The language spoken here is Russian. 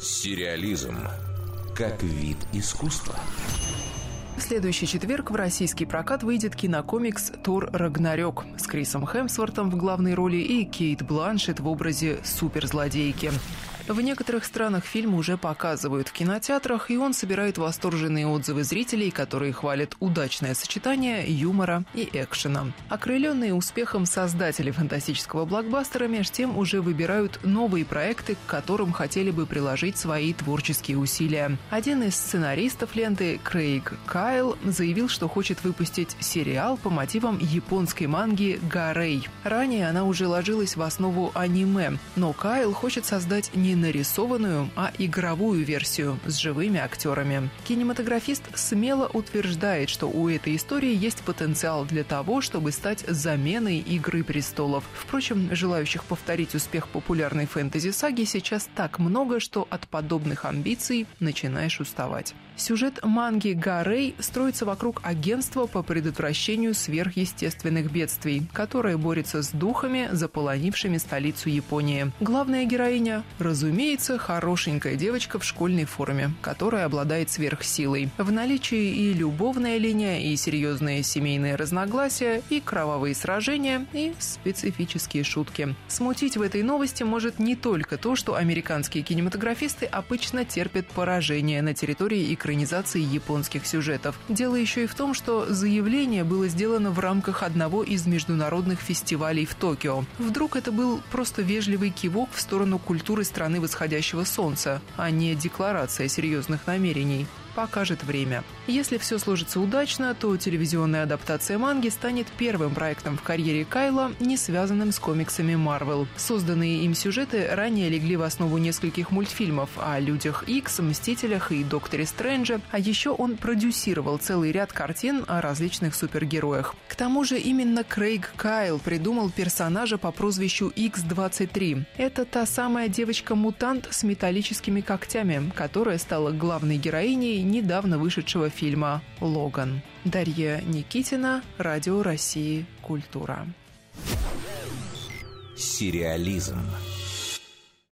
Сериализм как вид искусства. В следующий четверг в российский прокат выйдет кинокомикс «Тор Рагнарёк» с Крисом Хемсвортом в главной роли и Кейт Бланшет в образе суперзлодейки. В некоторых странах фильм уже показывают в кинотеатрах, и он собирает восторженные отзывы зрителей, которые хвалят удачное сочетание юмора и экшена. Окрыленные успехом создатели фантастического блокбастера меж тем уже выбирают новые проекты, к которым хотели бы приложить свои творческие усилия. Один из сценаристов ленты, Крейг Кайл, заявил, что хочет выпустить сериал по мотивам японской манги «Гарей». Ранее она уже ложилась в основу аниме, но Кайл хочет создать не не нарисованную, а игровую версию с живыми актерами. Кинематографист смело утверждает, что у этой истории есть потенциал для того, чтобы стать заменой «Игры престолов». Впрочем, желающих повторить успех популярной фэнтези-саги сейчас так много, что от подобных амбиций начинаешь уставать. Сюжет манги «Гарей» строится вокруг агентства по предотвращению сверхъестественных бедствий, которое борется с духами, заполонившими столицу Японии. Главная героиня, разумеется, хорошенькая девочка в школьной форме, которая обладает сверхсилой. В наличии и любовная линия, и серьезные семейные разногласия, и кровавые сражения, и специфические шутки. Смутить в этой новости может не только то, что американские кинематографисты обычно терпят поражение на территории экранизации японских сюжетов. Дело еще и в том, что заявление было сделано в рамках одного из международных фестивалей в Токио. Вдруг это был просто вежливый кивок в сторону культуры страны восходящего солнца, а не декларация серьезных намерений покажет время. Если все сложится удачно, то телевизионная адаптация манги станет первым проектом в карьере Кайла, не связанным с комиксами Марвел. Созданные им сюжеты ранее легли в основу нескольких мультфильмов о Людях Икс, Мстителях и Докторе Стрэнджа, а еще он продюсировал целый ряд картин о различных супергероях. К тому же именно Крейг Кайл придумал персонажа по прозвищу X-23. Это та самая девочка-мутант с металлическими когтями, которая стала главной героиней недавно вышедшего фильма «Логан». Дарья Никитина, Радио России «Культура». Сериализм.